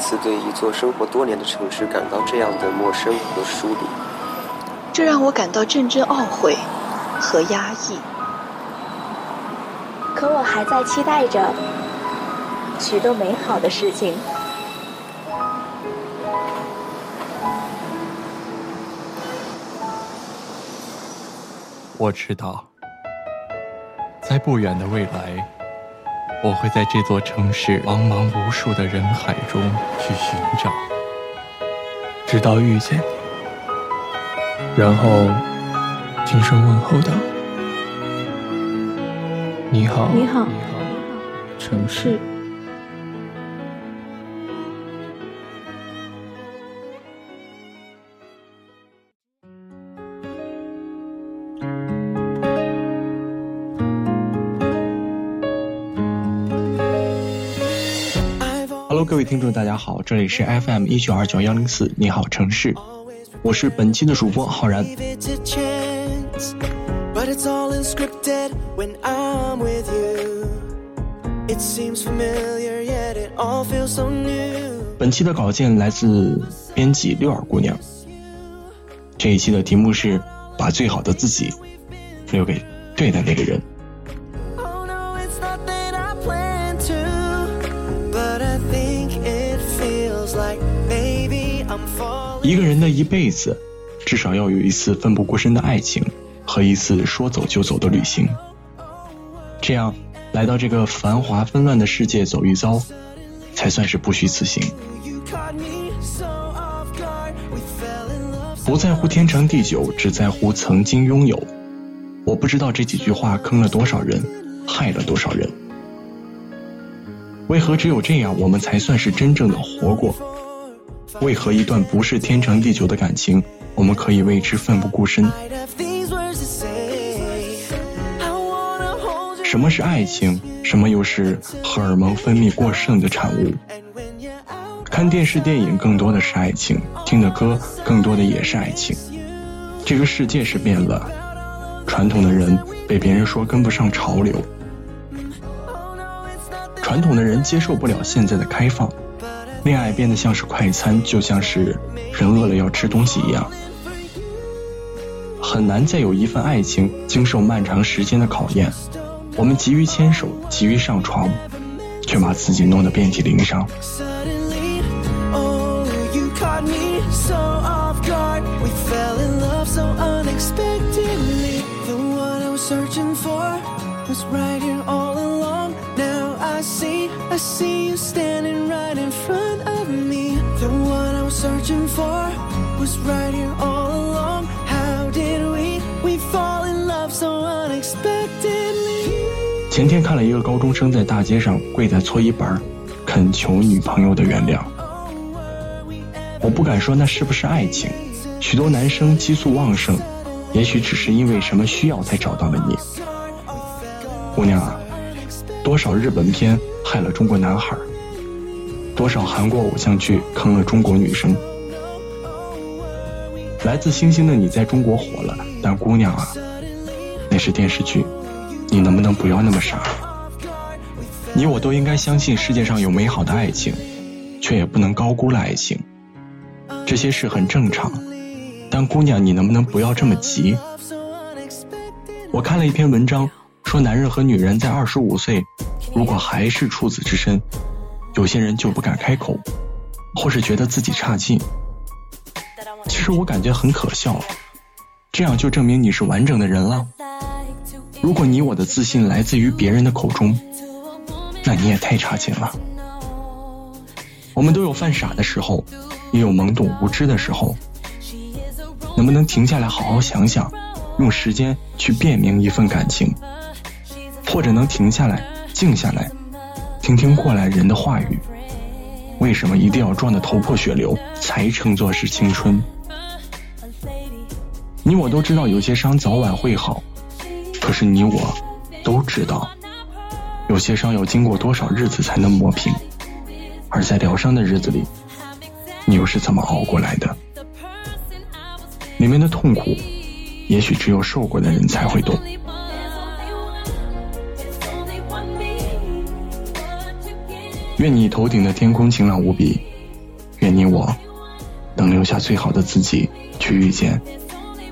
次对一座生活多年的城市感到这样的陌生和疏离，这让我感到阵阵懊悔和压抑。可我还在期待着许多美好的事情。我知道，在不远的未来，我会在这座城市茫茫无数的人海中去寻找，直到遇见你，然后轻声问候道：“你好，你好，城市。” Hello，各位听众，大家好，这里是 FM 一九二九幺零四，你好城市，我是本期的主播浩然。本期的稿件来自编辑六耳姑娘。这一期的题目是把最好的自己留给对的那个人。一个人的一辈子，至少要有一次奋不顾身的爱情和一次说走就走的旅行。这样来到这个繁华纷乱的世界走一遭，才算是不虚此行。不在乎天长地久，只在乎曾经拥有。我不知道这几句话坑了多少人，害了多少人。为何只有这样，我们才算是真正的活过？为何一段不是天长地久的感情，我们可以为之奋不顾身？什么是爱情？什么又是荷尔蒙分泌过剩的产物？看电视电影更多的是爱情，听的歌更多的也是爱情。这个世界是变了，传统的人被别人说跟不上潮流，传统的人接受不了现在的开放。恋爱变得像是快餐，就像是人饿了要吃东西一样，很难再有一份爱情经受漫长时间的考验。我们急于牵手，急于上床，却把自己弄得遍体鳞伤。前天看了一个高中生在大街上跪在搓衣板，恳求女朋友的原谅。我不敢说那是不是爱情，许多男生激素旺盛，也许只是因为什么需要才找到了你。姑娘啊，多少日本片害了中国男孩，多少韩国偶像剧坑了中国女生。来自星星的你在中国火了，但姑娘啊，那是电视剧。你能不能不要那么傻？你我都应该相信世界上有美好的爱情，却也不能高估了爱情。这些事很正常，但姑娘，你能不能不要这么急？我看了一篇文章，说男人和女人在二十五岁，如果还是处子之身，有些人就不敢开口，或是觉得自己差劲。其实我感觉很可笑，这样就证明你是完整的人了。如果你我的自信来自于别人的口中，那你也太差劲了。我们都有犯傻的时候，也有懵懂无知的时候。能不能停下来好好想想，用时间去辨明一份感情，或者能停下来静下来，听听过来人的话语？为什么一定要撞得头破血流才称作是青春？你我都知道，有些伤早晚会好。可是你我都知道，有些伤要经过多少日子才能磨平，而在疗伤的日子里，你又是怎么熬过来的？里面的痛苦，也许只有受过的人才会懂。愿你头顶的天空晴朗无比，愿你我能留下最好的自己，去遇见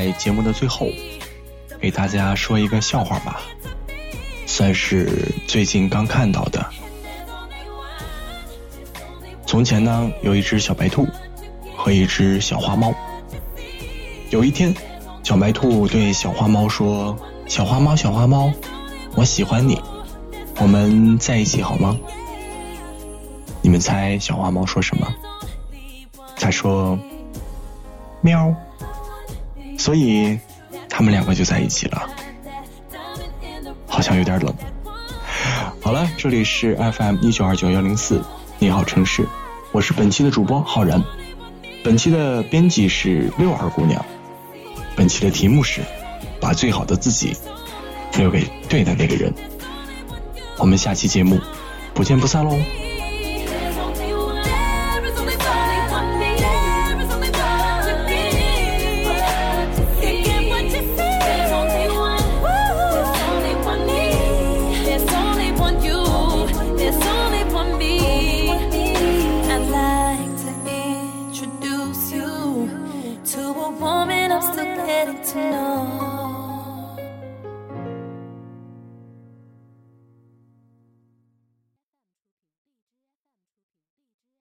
在节目的最后，给大家说一个笑话吧，算是最近刚看到的。从前呢，有一只小白兔和一只小花猫。有一天，小白兔对小花猫说：“小花猫，小花猫，我喜欢你，我们在一起好吗？”你们猜小花猫说什么？他说：“喵。”所以，他们两个就在一起了，好像有点冷。好了，这里是 FM 一九二九幺零四，你好城市，我是本期的主播浩然，本期的编辑是六二姑娘，本期的题目是把最好的自己留给对的那个人。我们下期节目不见不散喽。